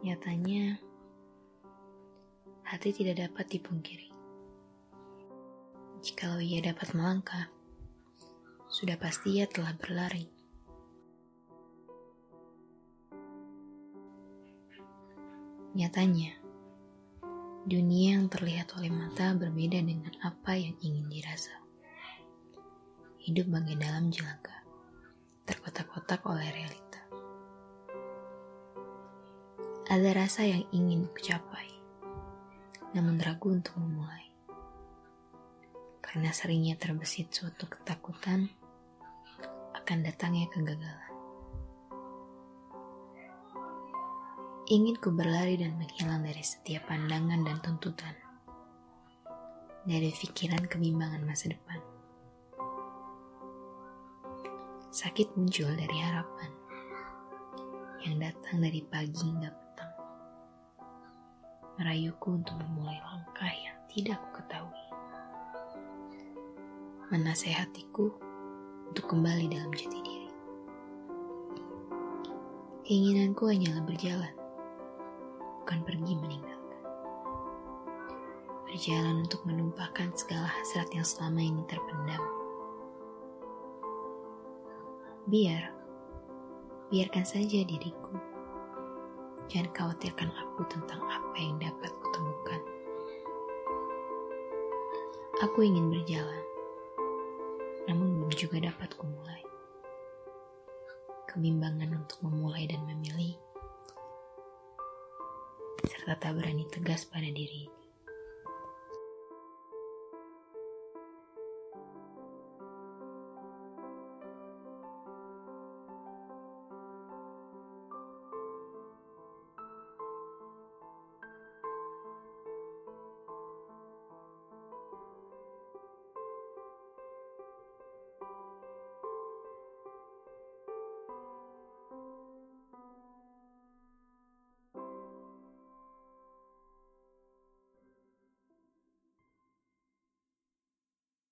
Nyatanya, hati tidak dapat dipungkiri. Jikalau ia dapat melangkah, sudah pasti ia telah berlari. Nyatanya, dunia yang terlihat oleh mata berbeda dengan apa yang ingin dirasa. Hidup bagai dalam jelaga, terkotak-kotak oleh realita. Ada rasa yang ingin kucapai, namun ragu untuk memulai. Karena seringnya terbesit suatu ketakutan akan datangnya kegagalan. Ingin ku berlari dan menghilang dari setiap pandangan dan tuntutan. Dari pikiran kebimbangan masa depan. Sakit muncul dari harapan yang datang dari pagi hingga merayuku untuk memulai langkah yang tidak aku ketahui. Menasehatiku untuk kembali dalam jati diri. Keinginanku hanyalah berjalan, bukan pergi meninggalkan. Berjalan untuk menumpahkan segala hasrat yang selama ini terpendam. Biar, biarkan saja diriku Jangan khawatirkan aku tentang apa yang dapat kutemukan. Aku ingin berjalan, namun belum juga dapat kumulai. Kebimbangan untuk memulai dan memilih, serta tak berani tegas pada diri